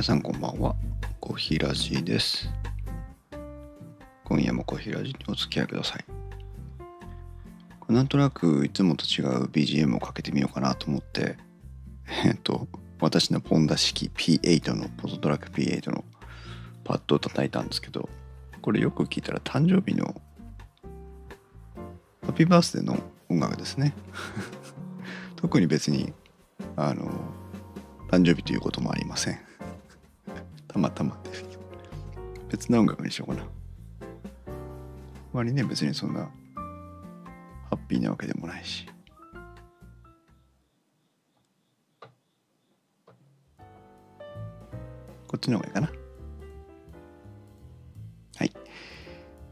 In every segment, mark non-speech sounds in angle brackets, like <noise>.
皆さんこんばんは。コヒラジです。今夜もコヒラジにお付き合いください。なんとなくいつもと違う BGM をかけてみようかなと思ってえっと私のポンダ式 P8 のポトトラック P8 のパッドを叩いたんですけどこれよく聞いたら誕生日のハッピーバースデーの音楽ですね。<laughs> 特に別にあの誕生日ということもありません。たまたまですけど別な音楽にしようかな。あまりね別にそんなハッピーなわけでもないし。こっちの方がいいかな。はい。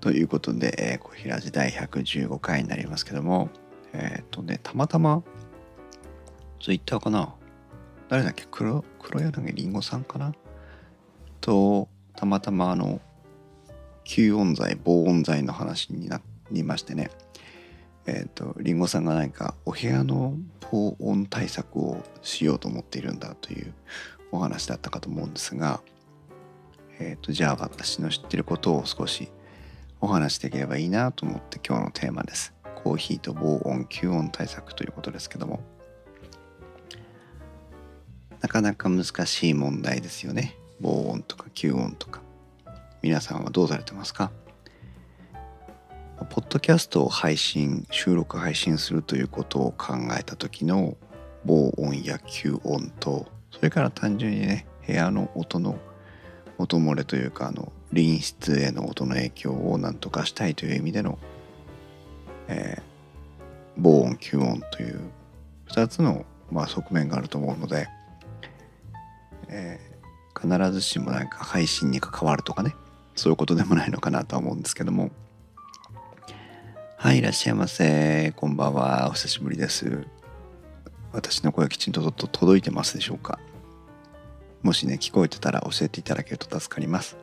ということで、えー、小平寺第115回になりますけどもえっ、とねたまたまツイッターかな。誰だっけ？黒黒柳りんごさんかな。とたまたまあの吸音材防音材の話になりましてね。えっ、ー、とりんごさんが何かお部屋の防音対策をしようと思っているんだというお話だったかと思うんですがえっ、ー、とじゃあ私の知ってることを少しお話しできればいいなと思って今日のテーマです。コーヒーと防音吸音対策ということですけども。なかなか難しい問題ですよね。防音とか吸音とか皆さんはどうされてますか？ポッドキャストを配信収録配信するということを考えた時の防音や吸音とそれから単純にね部屋の音の音漏れというかあの隣室への音の影響を何とかしたいという意味での、えー、防音吸音という2つの、まあ、側面があると思うので、え、必ずしもなんか配信に関わるとかねそういうことでもないのかなとは思うんですけども。はいいらっしゃいませ。こんばんは。お久しぶりです。私の声はきちんと届いてますでしょうか。もしね聞こえてたら教えていただけると助かります。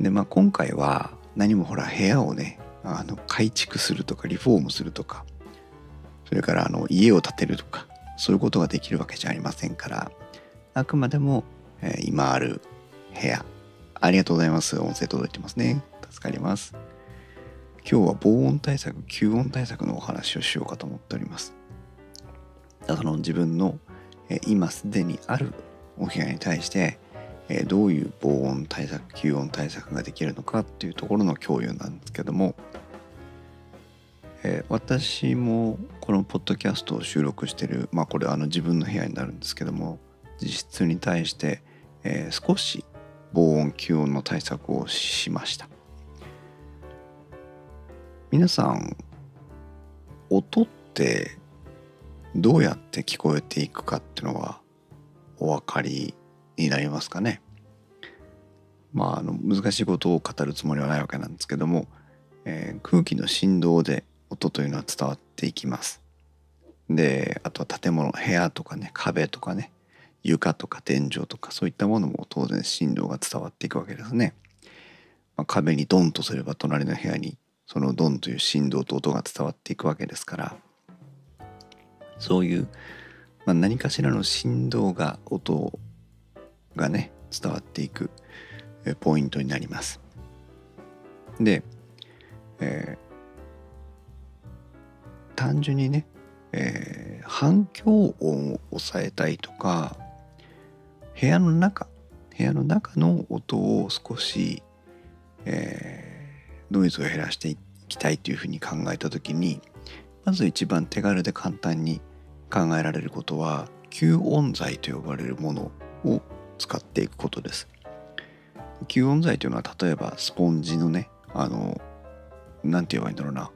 でまあ今回は何もほら部屋をねあの改築するとかリフォームするとかそれからあの家を建てるとかそういうことができるわけじゃありませんから。あくまでも、えー、今ある部屋。ありがとうございます。音声届いてますね。助かります。今日は防音対策吸音対策のお話をしようかと思っております。その自分の、えー、今すでにあるお部屋に対して、えー、どういう防音対策吸音対策ができるのかっていうところの共有なんですけども、えー、私もこのポッドキャストを収録してるまあこれあの自分の部屋になるんですけども実質に対して、えー、少し防音吸音の対策をしました。皆さん音ってどうやって聞こえていくかっていうのはお分かりになりますかね？まああの難しいことを語るつもりはないわけなんですけども、えー、空気の振動で音というのは伝わっていきます。であとは建物部屋とかね壁とかね床とか天井とかそういったものも当然振動が伝わっていくわけですね。まあ、壁にドンとすれば隣の部屋にそのドンという振動と音が伝わっていくわけですからそういう、まあ、何かしらの振動が音がね伝わっていくポイントになります。で、えー、単純にね、えー、反響音を抑えたいとか部屋の中部屋の中の音を少し、えー、ノイズを減らしていきたいというふうに考えた時にまず一番手軽で簡単に考えられることは吸音材と呼ばれるものを使っていくことです。吸音材というのは例えばスポンジのねあの何て言えばいいんだろうな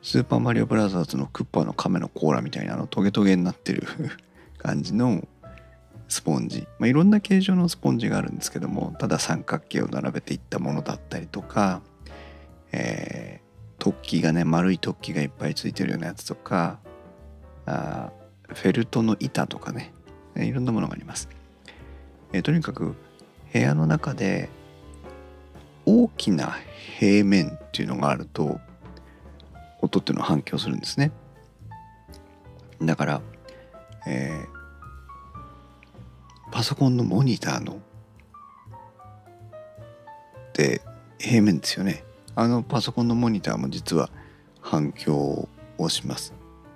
スーパーマリオブラザーズのクッパの亀の甲羅みたいなあのトゲトゲになってる <laughs> 感じのスポンジ、まあ、いろんな形状のスポンジがあるんですけどもただ三角形を並べていったものだったりとか、えー、突起がね丸い突起がいっぱいついてるようなやつとかあフェルトの板とかねいろんなものがあります、えー、とにかく部屋の中で大きな平面っていうのがあると音っていうのは反響するんですね。だから、えー、パソコンのモニターので平面ですよね。あのパソコンのモニターも実は反響をします。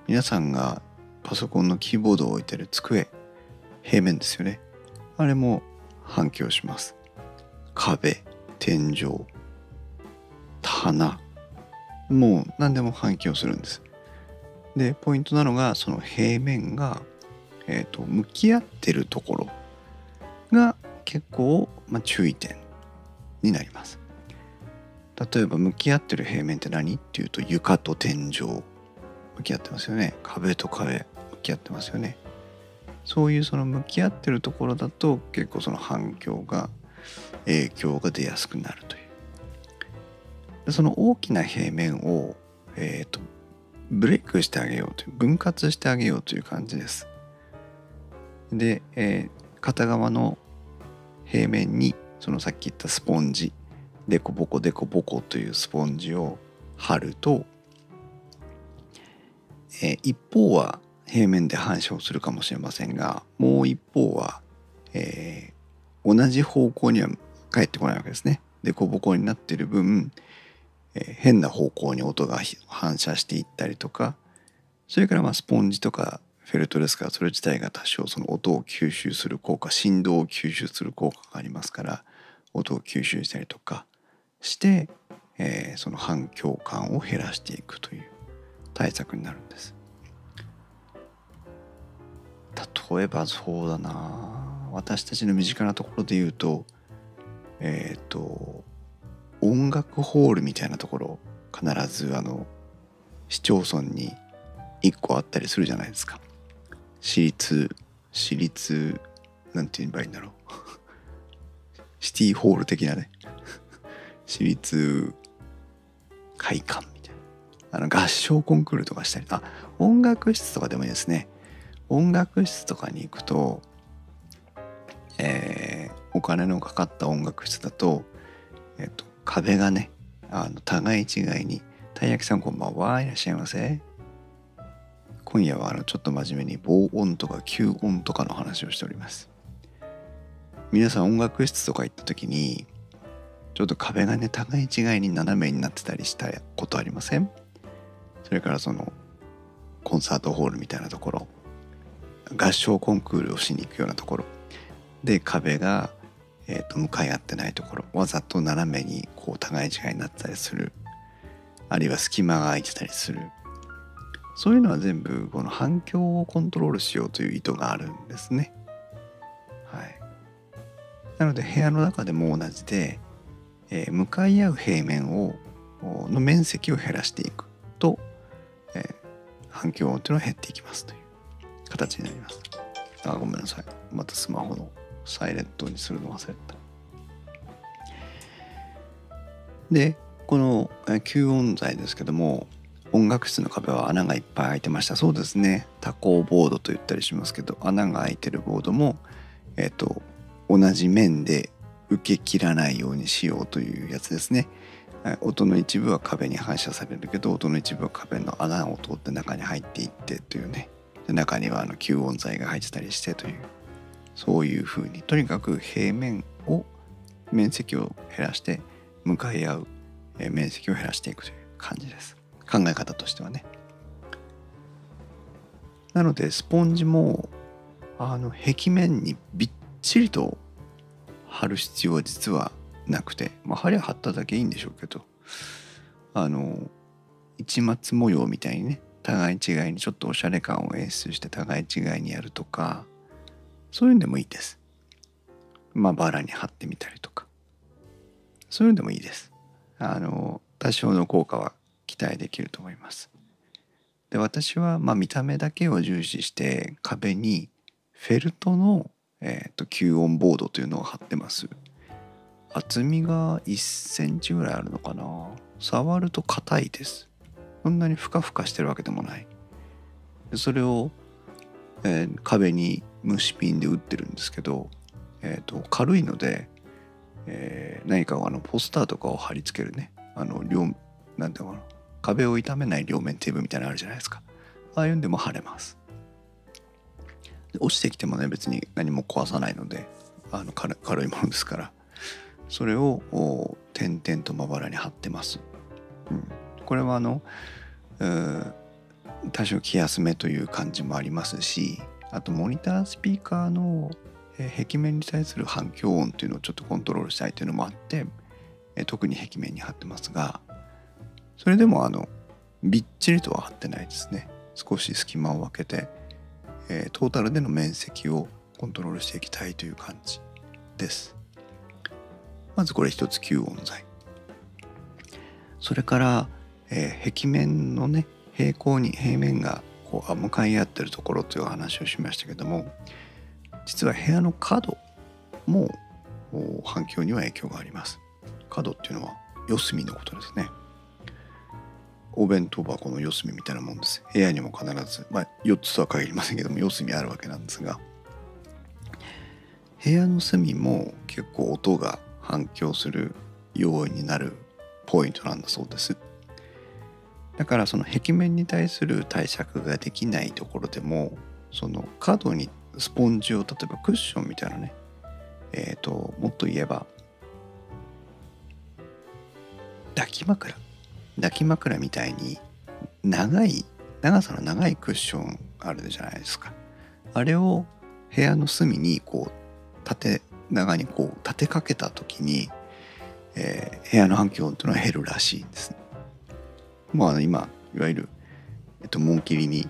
皆さんがパソコンのキーボードを置いてる机平面ですよね。あれも反響します。壁天井棚。もう何でも反響するんです。でポイントなのがその平面が、えーと、向き合ってるところ。が結構、まあ、注意点になります。例えば向き合ってる平面って何っていうと床と天井向き合ってますよね。壁と壁向き合ってますよね。そういうその向き合ってるところだと結構その反響が影響が出やすくなるという。その大きな平面を、えーと、ブレイクしてあげようという分割してあげようという感じです。で、えー、片側の平面にそのさっき言ったスポンジデコボコデコボコというスポンジを貼ると、えー、一方は平面で反射をするかもしれませんがもう一方は、えー、同じ方向には返ってこないわけですね。デコボコになってる分、えー、変な方向に音が反射していったりとかそれからまあスポンジとかフェルトですからそれ自体が多少その音を吸収する効果振動を吸収する効果がありますから音を吸収したりとかして、えー、その反響感を減らしていくという対策になるんです。例えばそうだな私たちの身近なところで言うとえっ、ー、と音楽ホールみたいなところ必ずあの市町村に1個あったりするじゃないですか。私立私立なんて言えばいいんだろう。<laughs> シティホール的なね。<laughs> 私立会館みたいな。あの合唱コンクールとかしたりあ音楽室とかでもいいですね。音楽室とかに行くとえー、お金のかかった音楽室だと、えっと、壁がねあの互い違いに「たい焼きさんこんばんはいらっしゃいませ」今夜はあのちょっと真面目に防音とか吸音とかの話をしております。皆さん音楽室とか行った時にちょっと壁がね互い違いに斜めになってたりしたことありません？それからそのコンサートホールみたいなところ合唱コンクールをしに行くようなところ。で壁が、えーと、向かい合ってないところ。わざと斜めにこう互い違いになったりする。あるいは隙間が空いてたりする。そういうのは全部この反響をコントロールしようという意図があるんですね。はい、なので部屋の中でも同じで、えー、向かい合う平面をの面積を減らしていくと、えー、反響音というのは減っていきますという形になります。あごめんなさいまたスマホのサイレントにするの忘れたでこの吸音材ですけども音楽室の壁は穴がいっぱい開いてました。そうですね。多孔ボードと言ったりしますけど穴が開いてるボードもえっ、と同じ面で受け切らないようにしようというやつですね。音の一部は壁に反射されるけど音の一部は壁の穴を通って中に入っていってというね。で中にはあの吸音材が入ってたりしてという。そういうふうにとにかく平面を面積を減らして向かい合う面積を減らしていくという感じです。考え方としてはねなのでスポンジもあの壁面にびっちりと貼る必要は実はなくてまあ貼りゃ貼っただけいいんでしょうけどあの市松模様みたいにね互い違いにちょっとおしゃれ感を演出して互い違いにやるとかそういうんでもいいです。まあバラに貼ってみたりとかそういうのでもいいです。あの多少の効果は期待できると思います。で私はま見た目だけを重視して壁にフェルトの、えーと、吸音ボードというのを貼ってます。厚みが1センチぐらいあるのかな触ると硬いです。そんなにふかふかしてるわけでもない。それを、えー、壁に虫ピンで打ってるんですけど、えーと、軽いので、えー、何かあのポスターとかを貼り付けるねあの両なんていうのかな壁を傷めない両面テープみたいなのあるじゃないですか。ああいうんでも貼れます。落ちてきてもね別に何も壊さないのであの軽軽いものですから。それを点々とまばらに貼ってます。うん、これはあの多少気休めという感じもありますしあとモニタースピーカーの壁面に対する反響音っていうのをちょっとコントロールしたいというのもあって特に壁面に貼ってますがそれでもあのびっちりとは貼ってないですね。少し隙間を空けて、えー、トータルでの面積をコントロールしていきたいという感じです。まずこれ一つ吸音材。それから、えー、壁面のね平行に平面がこう向かい合ってるところという話をしましたけども実は部屋の角も反響には影響があります。角っていうのは四隅のことですね。お弁当箱の四隅みたいなもんです部屋にも必ず。まあ4つとは限りませんけども四隅あるわけなんですが。部屋の隅も結構音が反響する要因になるポイントなんだそうです。だからその壁面に対する対策ができないところでもその角にスポンジを例えばクッションみたいなねえっ、ー、ともっと言えば抱き枕。抱き枕みたいに長い長さの長いクッションあるじゃないですか。あれを部屋の隅にこう縦長にこう立てかけた時に、えー、部屋の反響音っていうのは減るらしいんですね。まあ今いわゆる、えっと、紋切りに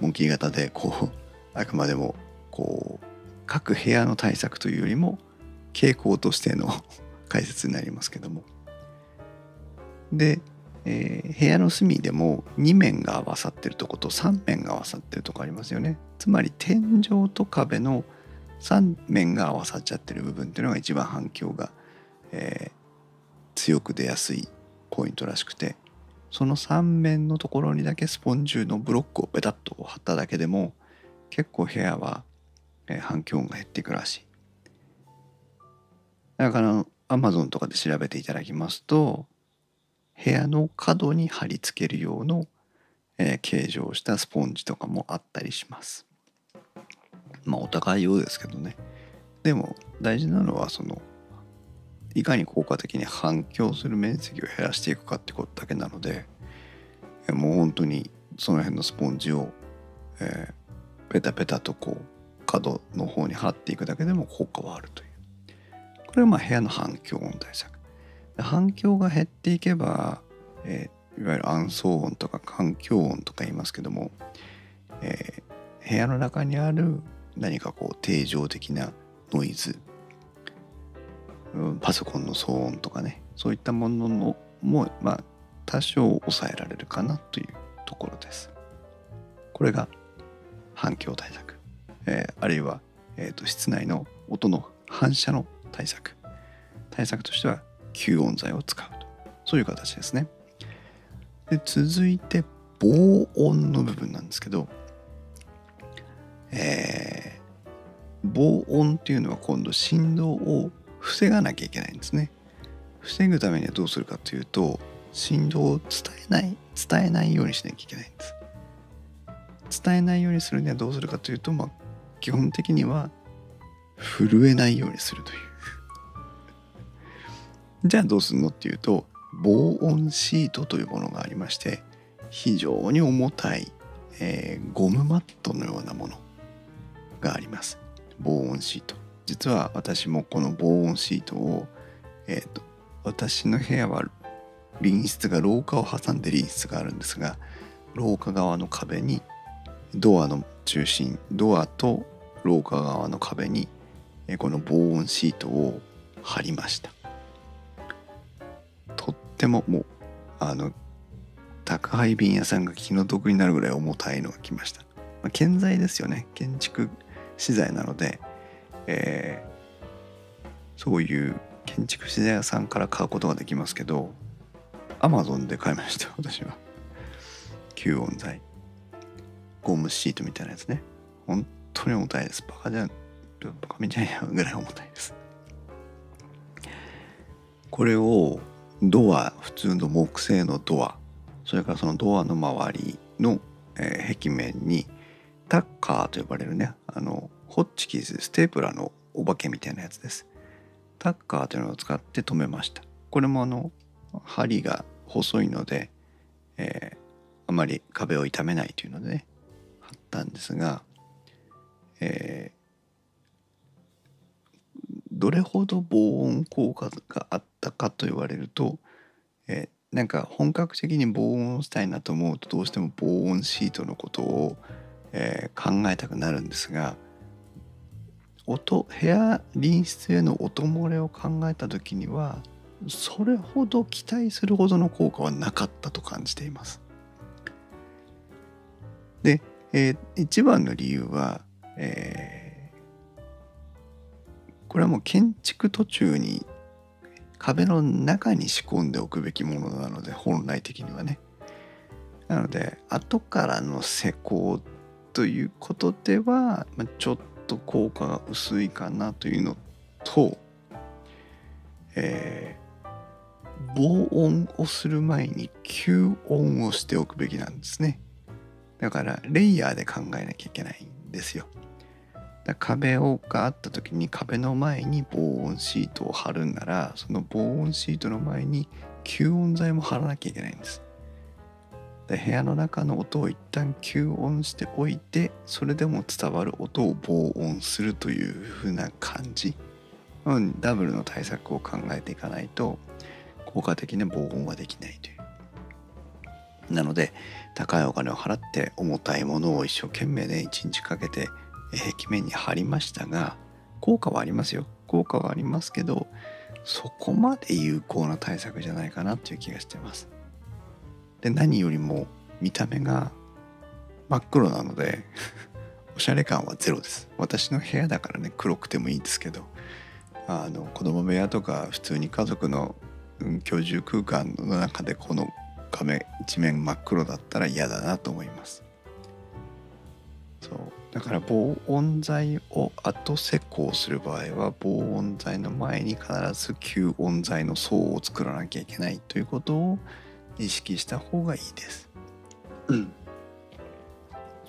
紋切り型でこうあくまでもこう各部屋の対策というよりも傾向としての <laughs> 解説になりますけども。で、えー、部屋の隅でも2面が合わさってるとこと3面が合わさってるとこありますよね。つまり天井と壁の3面が合わさっちゃってる部分っていうのが一番反響が、えー、強く出やすいポイントらしくてその3面のところにだけスポンジのブロックをベタッと貼っただけでも結構部屋は、えー、反響音が減っていくらしい。だからアマゾンとかで調べていただきますと部屋の角に貼り付ける用の、えー、形状したスポンジとかもあったりします。まあお高いようですけどね。でも大事なのはそのいかに効果的に反響する面積を減らしていくかってことだけなのでもう本当にその辺のスポンジを、えー、ペタペタとこう角の方に貼っていくだけでも効果はあるというこれはまあ部屋の反響音対策反響が減っていけば、えー、いわゆる暗騒音とか環境音とか言いますけども、えー、部屋の中にある何かこう定常的なノイズパソコンの騒音とかねそういったもののもまあ多少抑えられるかなというところです。これが反響対策、えー、あるいは、えーと室内の音の反射の対策対策としては吸音材を使うと。そういう形ですね。で続いて防音の部分なんですけどえー、防音っていうのは今度振動を防がなきゃいけないんですね。防ぐためにはどうするかというと振動を伝えない伝えないようにしなきゃいけないんです。伝えないようにするにはどうするかというと、まあ、基本的には震えないようにするという。じゃあどうするのっていうと防音シートというものがありまして非常に重たい、えー、ゴムマットのようなものがあります。防音シート。実は私もこの防音シートを、えーと、私の部屋は隣室が廊下を挟んで隣室があるんですが廊下側の壁にドアの中心ドアと廊下側の壁にこの防音シートを貼りました。ってももうあの宅配便屋さんが気の毒になるぐらい重たいのが来ました、まあ、建材ですよね。建築資材なので、えー、そういう建築資材屋さんから買うことができますけどアマゾンで買いました私は。吸音材。ゴムシートみたいなやつね。本当に重たいです。バカじゃん。バカみたいなぐらい重たいです。これをドア普通の木製のドアそれからそのドアの周りの、えー、壁面に、タッカーと呼ばれるねあのホッチキスステープラーのお化けみたいなやつです。タッカーというのを使って留めました。これもあの針が細いので、えー、あまり壁を傷めないというのでね貼ったんですが、えー、どれほど防音効果があったったかと言われると、えー、なんか本格的に防音したいなと思うとどうしても防音シートのことを、えー、考えたくなるんですが音部屋隣室への音漏れを考えた時にはそれほど期待するほどの効果はなかったと感じています。で、えー、一番の理由は、えー、これはもう建築途中に壁の中に仕込んでおくべきものなので本来的にはね。なので後からの施工ということでは、ま、ちょっと効果が薄いかなというのと、えー、防音をする前に吸音をしておくべきなんですね。だからレイヤーで考えなきゃいけないんですよ。だ壁をがあった時に壁の前に防音シートを貼るんならその防音シートの前に吸音材も貼らなきゃいけないんです。で部屋の中の音を一旦吸音しておいてそれでも伝わる音を防音するという風な感じ、うん、ダブルの対策を考えていかないと効果的な防音はできないという。なので高いお金を払って重たいものを一生懸命ね一日かけて壁面に貼りましたが効果はありますよ。効果はありますけどそこまで有効な対策じゃないかなっていう気がしてます。で何よりも見た目が真っ黒なので <laughs> おしゃれ感はゼロです。私の部屋だからね黒くてもいいんですけどあの子供部屋とか普通に家族の居住空間の中でこの壁一面真っ黒だったら嫌だなと思います。そう。だから防音材を後施工する場合は防音材の前に必ず吸音材の層を作らなきゃいけないということを意識した方がいいです。うん。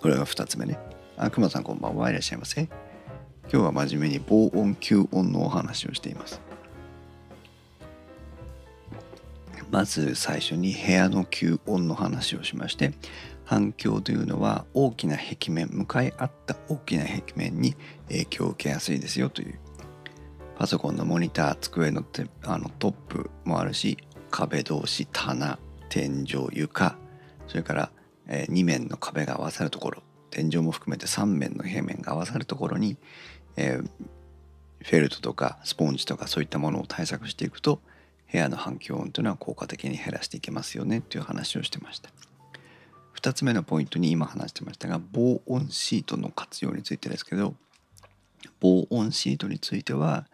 これが2つ目ね。あ、くまさんこんばんはいらっしゃいませ。今日は真面目に防音吸音のお話をしています。まず最初に部屋の吸音の話をしまして反響というのは大きな壁面向かい合った大きな壁面に影響を受けやすいですよという。パソコンのモニター机のてあのトップもあるし壁同士棚天井床それから、え、2面の壁が合わさるところ天井も含めて3面の平面が合わさるところに、えー、フェルトとかスポンジとかそういったものを対策していくと部屋の反響音というのは効果的に減らしていけますよねっていう話をしてました。2つ目のポイントに今話してましたが防音シートの活用についてですけど防音シートについては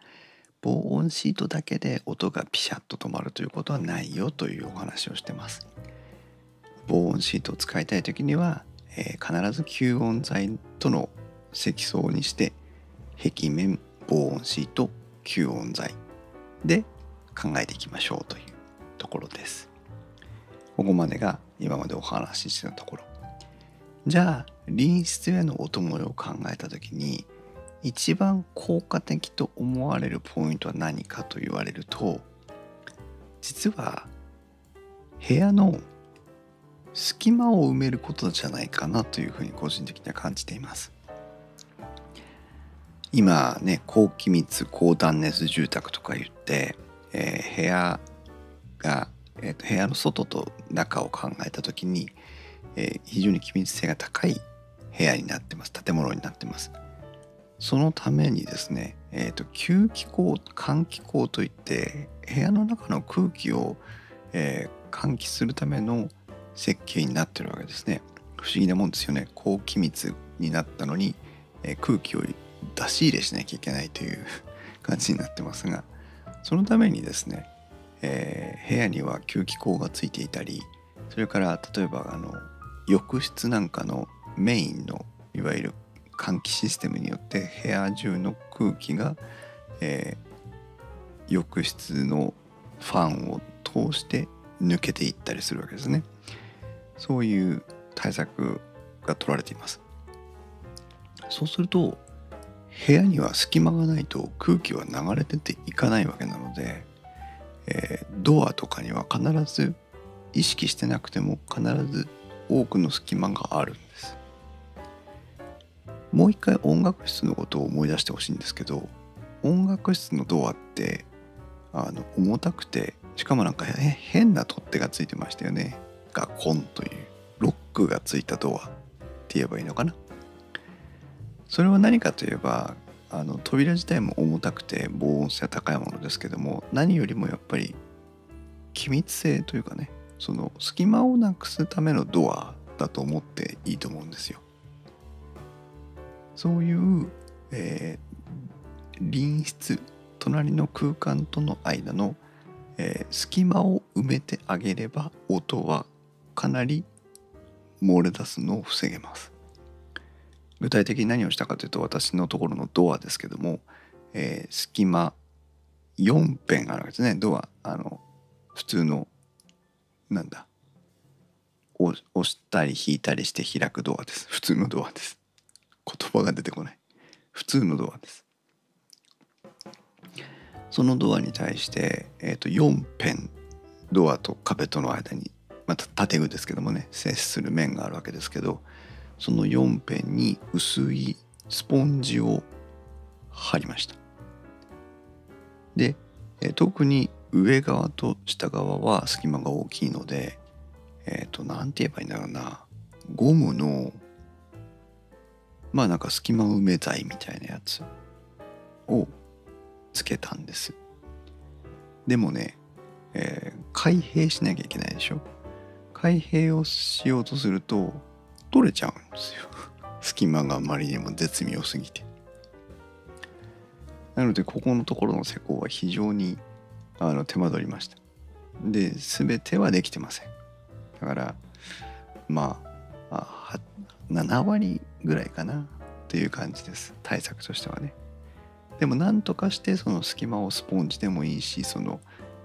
防音シートだけで音がピシャッと止まるということはないよというお話をしてます防音シートを使いたい時には、えー、必ず吸音材との積層にして壁面防音シート吸音材で考えていきましょうというところです。ここまでが今までお話ししたところ。じゃあ隣室への音漏れを考えた時に一番効果的と思われるポイントは何かと言われると実は部屋の隙間を埋めることじゃないかなというふうに個人的には感じています。今ね高気密高断熱住宅とか言ってえー、部屋が、えーと、部屋の外と中を考えた時に、えー、非常に機密性が高い部屋になってます。建物になってます。そのためにですね、えーと、吸気口換気口といって部屋の中の空気を、えー、換気するための設計になってるわけですね。不思議なもんですよね。高気密になったのに、えー、空気を出し入れしなきゃいけないという <laughs> 感じになってますがそのためにですね、えー、部屋には吸気口がついていたりそれから例えばあの浴室なんかのメインのいわゆる換気システムによって部屋中の空気が、えー、浴室のファンを通して抜けていったりするわけですね。そういう対策が取られています。そうすると部屋には隙間がないと空気は流れ出ていかないわけなので、えー、ドアとかには必ず意識してなくても必ず多くの隙間があるんです。もう一回音楽室のことを思い出してほしいんですけど音楽室のドアってあの重たくてしかもなんか変な取っ手がついてましたよね。ガコンというロックがついたドアって言えばいいのかな。それは何かといえばあの扉自体も重たくて防音性は高いものですけども何よりもやっぱり機密性というかねその隙間をなくすためのドアだと思っていいと思うんですよ。そういう、えー、隣室隣の空間との間の、えー、隙間を埋めてあげれば音はかなり漏れ出すのを防げます。具体的に何をしたかというと私のところのドアですけども、えー、隙間4辺あるわけですね。ドアあの普通のなんだ押したり引いたりして開くドアです。普通のドアです。言葉が出てこない。普通のドアです。そのドアに対して、えー、と4辺ドアと壁との間にまた建具ですけどもね接する面があるわけですけどその4辺に薄いスポンジを貼りました。で、特に上側と下側は隙間が大きいのでえっ、ー、と何て言えばいいんだろうな。ゴムのまあなんか隙間埋め剤みたいなやつをつけたんです。でもね、えー、開閉しなきゃいけないでしょ。開閉をしようとすると取れちゃうんですよ。隙間があまりにも絶妙すぎて。なのでここのところの施工は非常にあの手間取りました。で全てはできてません。だからまあ7割ぐらいかな。という感じです。対策としてはね。でも何とかしてその隙間をスポンジでもいいしその、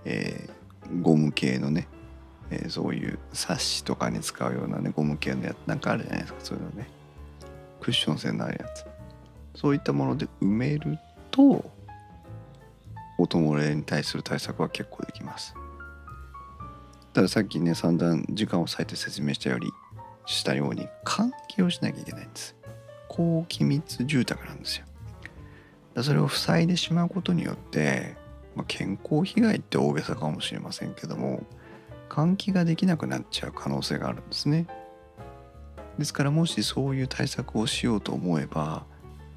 えー、ゴム系のね、えー、そういうサッシとかに使うようなねゴム系のやつなんかあるじゃないですかそういうのね。クッション性のあるやつ。そういったもので埋めると音漏れに対する対策は結構できます。たださっきね散々時間を割いて説明したよりしたように換気をしなきゃいけないんです。高機密住宅なんですよ。それを塞いでしまうことによって、まあ、健康被害って大げさかもしれませんけども換気ができなくなっちゃう可能性があるんですねですからもしそういう対策をしようと思えば、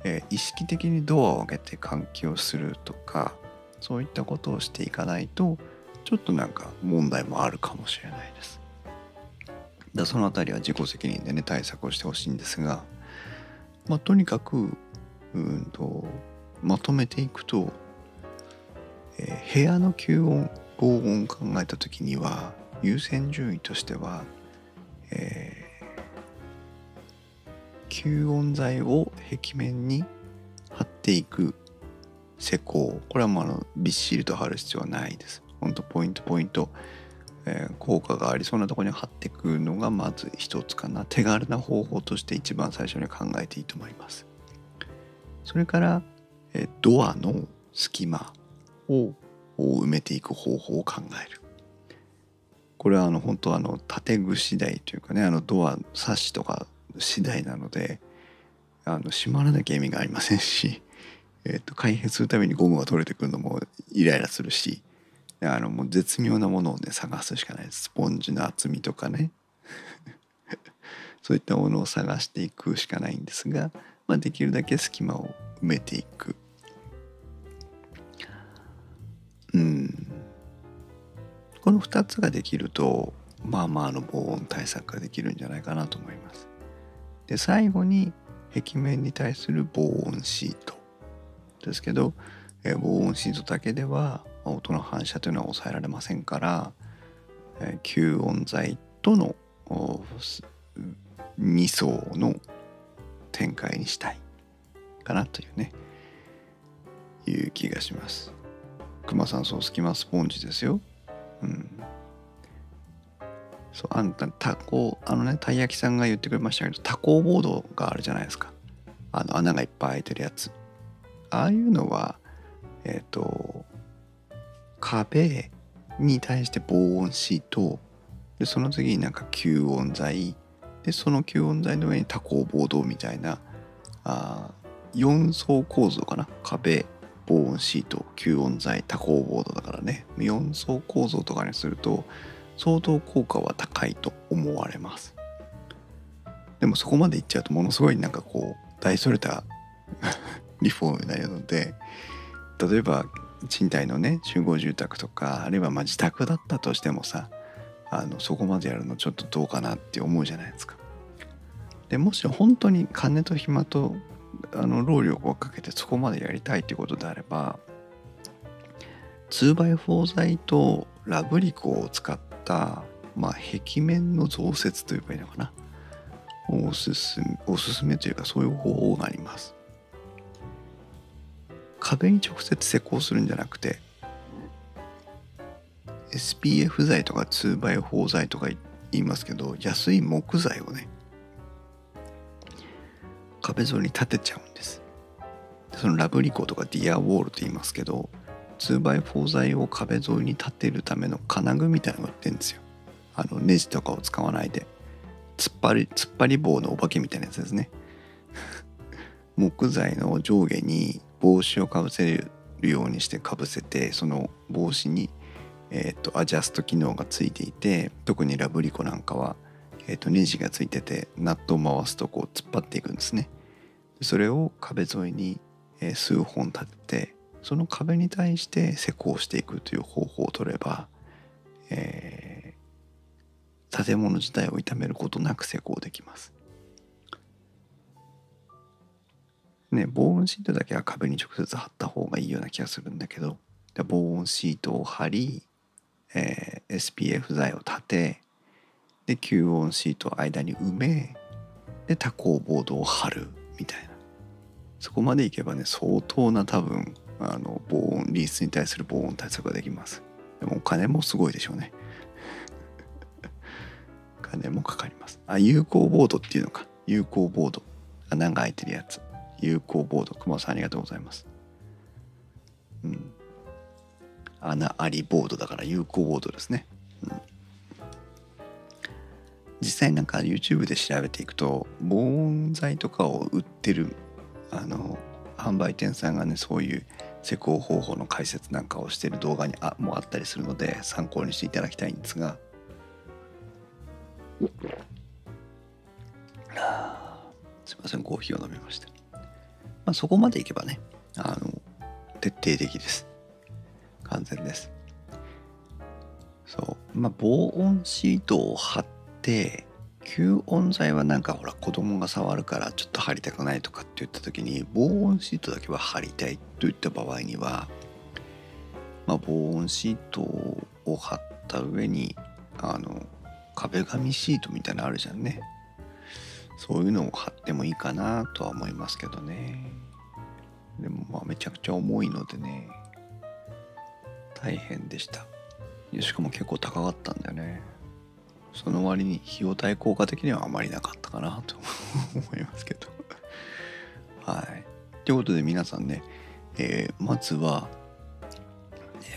えー、意識的にドアを開けて換気をするとかそういったことをしていかないとちょっとなんか問題もあるかもしれないです。だその辺りは自己責任でね対策をしてほしいんですが、まあ、とにかくうんとまとめていくと、えー、部屋の吸音防音を考えた時には優先順位としては、えー、吸音材を壁面に貼っていく施工。これはもうあのびっしりと貼る必要はないです。ほんとポイントポイント、えー、効果がありそうなところに貼っていくのがまず一つかな。手軽な方法として一番最初に考えていいと思います。それから、えー、ドアの隙間を埋めていく方法を考える。これはあの本当あの建具次第というかねあのドアサッシとか次第なのであの閉まらなきゃ意味がありませんし <laughs> えーと、開閉するためにゴムが取れてくるのもイライラするしあのもう絶妙なものをね探すしかないスポンジの厚みとかね。<laughs> そういったものを探していくしかないんですが、まあ、できるだけ隙間を埋めていく。うん。この2つができるとまあまあの防音対策ができるんじゃないかなと思いますで最後に壁面に対する防音シートですけど、え、防音シートだけでは音の反射というのは抑えられませんから、え、吸音材との2層の展開にしたいかなというねいう気がします。熊さんそう隙間スポンジですよ。うん。そうあんたタコあのねたい焼きさんが言ってくれましたけどタコボードがあるじゃないですか。あの穴がいっぱい開いてるやつああいうのはえっ、と壁に対して防音シートでその次になんか吸音材でその吸音材の上に多孔ボードみたいなあ4層構造かな壁防音シート吸音材多孔ボードだからね4層構造とかにすると相当効果は高いと思われますでもそこまでいっちゃうとものすごいなんかこう大それた <laughs> リフォームになるので例えば賃貸のね集合住宅とかあるいはまあ自宅だったとしてもさあのそこまでやるのちょっとどうかなって思うじゃないですか。でもし本当に金と暇とあの労力をかけてそこまでやりたいっていうことであれば 2x4 材とラブリコを使った、まあ、壁面の増設といえばいいのかなおすすめおすすめというかそういう方法があります。壁に直接施工するんじゃなくて SPF 材とか 2x4 材とか言いますけど安い木材をね壁沿いに立てちゃうんです。そのラブリコとかディアウォールと言いますけど 2x4 材を壁沿いに立てるための金具みたいなのが売ってるんですよ。あのネジとかを使わないで。突っ張り突っ張り棒のお化けみたいなやつですね。<laughs> 木材の上下に帽子をかぶせるようにしてかぶせてその帽子にえーと、アジャスト機能がついていて特にラブリコなんかは、えーと、ネジがついててナットを回すとこう突っ張っていくんですね。それを壁沿いに、えー、数本立ててその壁に対して施工していくという方法を取れば、えー、建物自体を傷めることなく施工できます。ね、防音シートだけは壁に直接貼った方がいいような気がするんだけど防音シートを貼りえー、SPF 材を立てで吸音シートを間に埋めで多孔ボードを貼るみたいな。そこまでいけばね相当な多分あの防音リースに対する防音対策ができます。でもお金もすごいでしょうね。<laughs> 金もかかります。あ有効ボードっていうのか。有効ボード。穴が開いてるやつ。有効ボード。熊さんありがとうございます。うん。穴ありボードだから有効ボードですね、うん、実際なんか YouTube で調べていくと防音材とかを売ってるあの販売店さんがねそういう施工方法の解説なんかをしてる動画にあもあったりするので参考にしていただきたいんですが。<sighs> すいませんコーヒーを飲みました、まあ、そこまでいけばねあの徹底的です。完全です。そう。まあ防音シートを貼って吸音材はなんかほら子供が触るからちょっと貼りたくないとかって言った時に防音シートだけは貼りたいといった場合には、まあ、防音シートを貼った上にあの壁紙シートみたいなのあるじゃんね。そういうのを貼ってもいいかなとは思いますけどね。でもまあめちゃくちゃ重いのでね大変でした。しかも結構高かったんだよね。その割に費用対効果的にはあまりなかったかなと <laughs> 思いますけど。はい。ということで皆さんね、えー、まずは、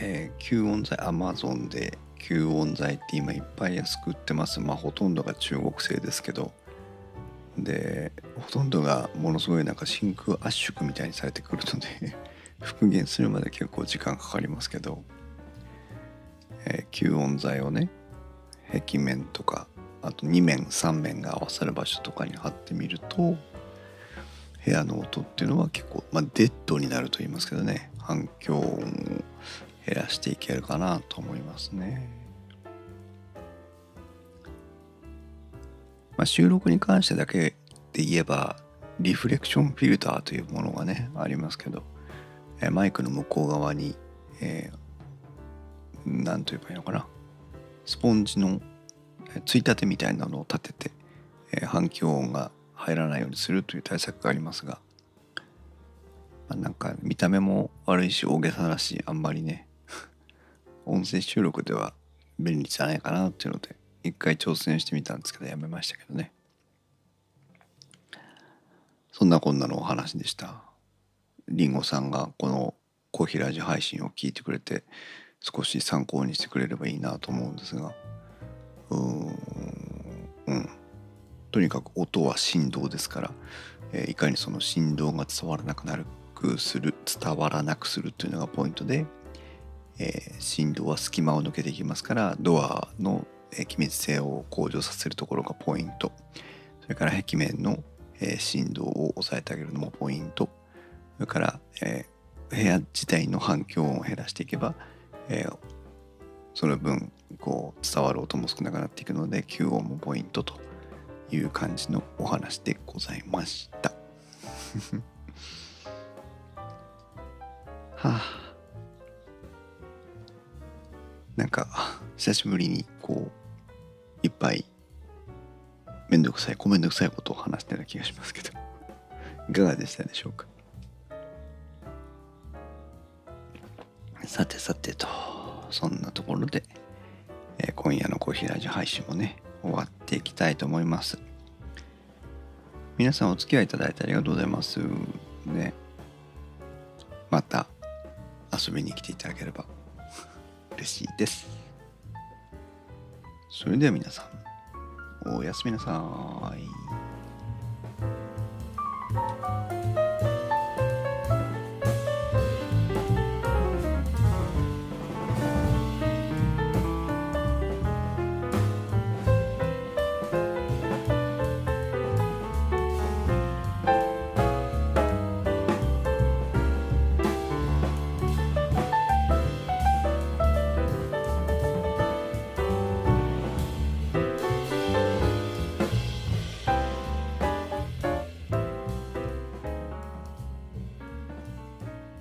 えー、吸音材 Amazon で吸音材って今いっぱい安く売ってます。まあほとんどが中国製ですけど。でほとんどがものすごいなんか真空圧縮みたいにされてくるので <laughs> 復元するまで結構時間かかりますけど、えー、吸音材をね壁面とかあと2面3面が合わさる場所とかに貼ってみると部屋の音っていうのは結構、まあ、デッドになると言いますけどね反響音を減らしていけるかなと思いますね。まあ、収録に関してだけで言えばリフレクションフィルターというものがねありますけどマイクの向こう側に、えー、と言えばいいのかなスポンジのついたてみたいなのを立てて、えー、反響音が入らないようにするという対策がありますが、まあ、なんか見た目も悪いし大げさだしあんまりね <laughs> 音声収録では便利じゃないかなっていうので一回挑戦してみたんですけどやめましたけどね。そんなこんなのお話でした。りんごさんがこのコーヒーラジオ配信を聞いてくれて少し参考にしてくれればいいなと思うんですが。うーん。うん。とにかく音は振動ですから、えーいかにその振動が伝わらなくなるくする伝わらなくするというのがポイントで、えー振動は隙間を抜けていきますからドアの気密性を向上させるところがポイント。それから壁面の、え振動を抑えてあげるのもポイント。それから、えー部屋自体の反響音を減らしていけば、えーその分こう伝わる音も少なくなっていくので吸音もポイントという感じのお話でございました。<laughs> はあ。なんか久しぶりにこういっぱいめんどくさいごめんどくさいことを話してた気がしますけど。いかがでしたでしょうか？さてさてとそんなところで、えー今夜のコーヒーラジオ配信もね終わっていきたいと思います。皆さんお付き合いいただいてありがとうございます。ね。また遊びに来ていただければ。<laughs> 嬉しいです。それでは皆さんおやすみなさい。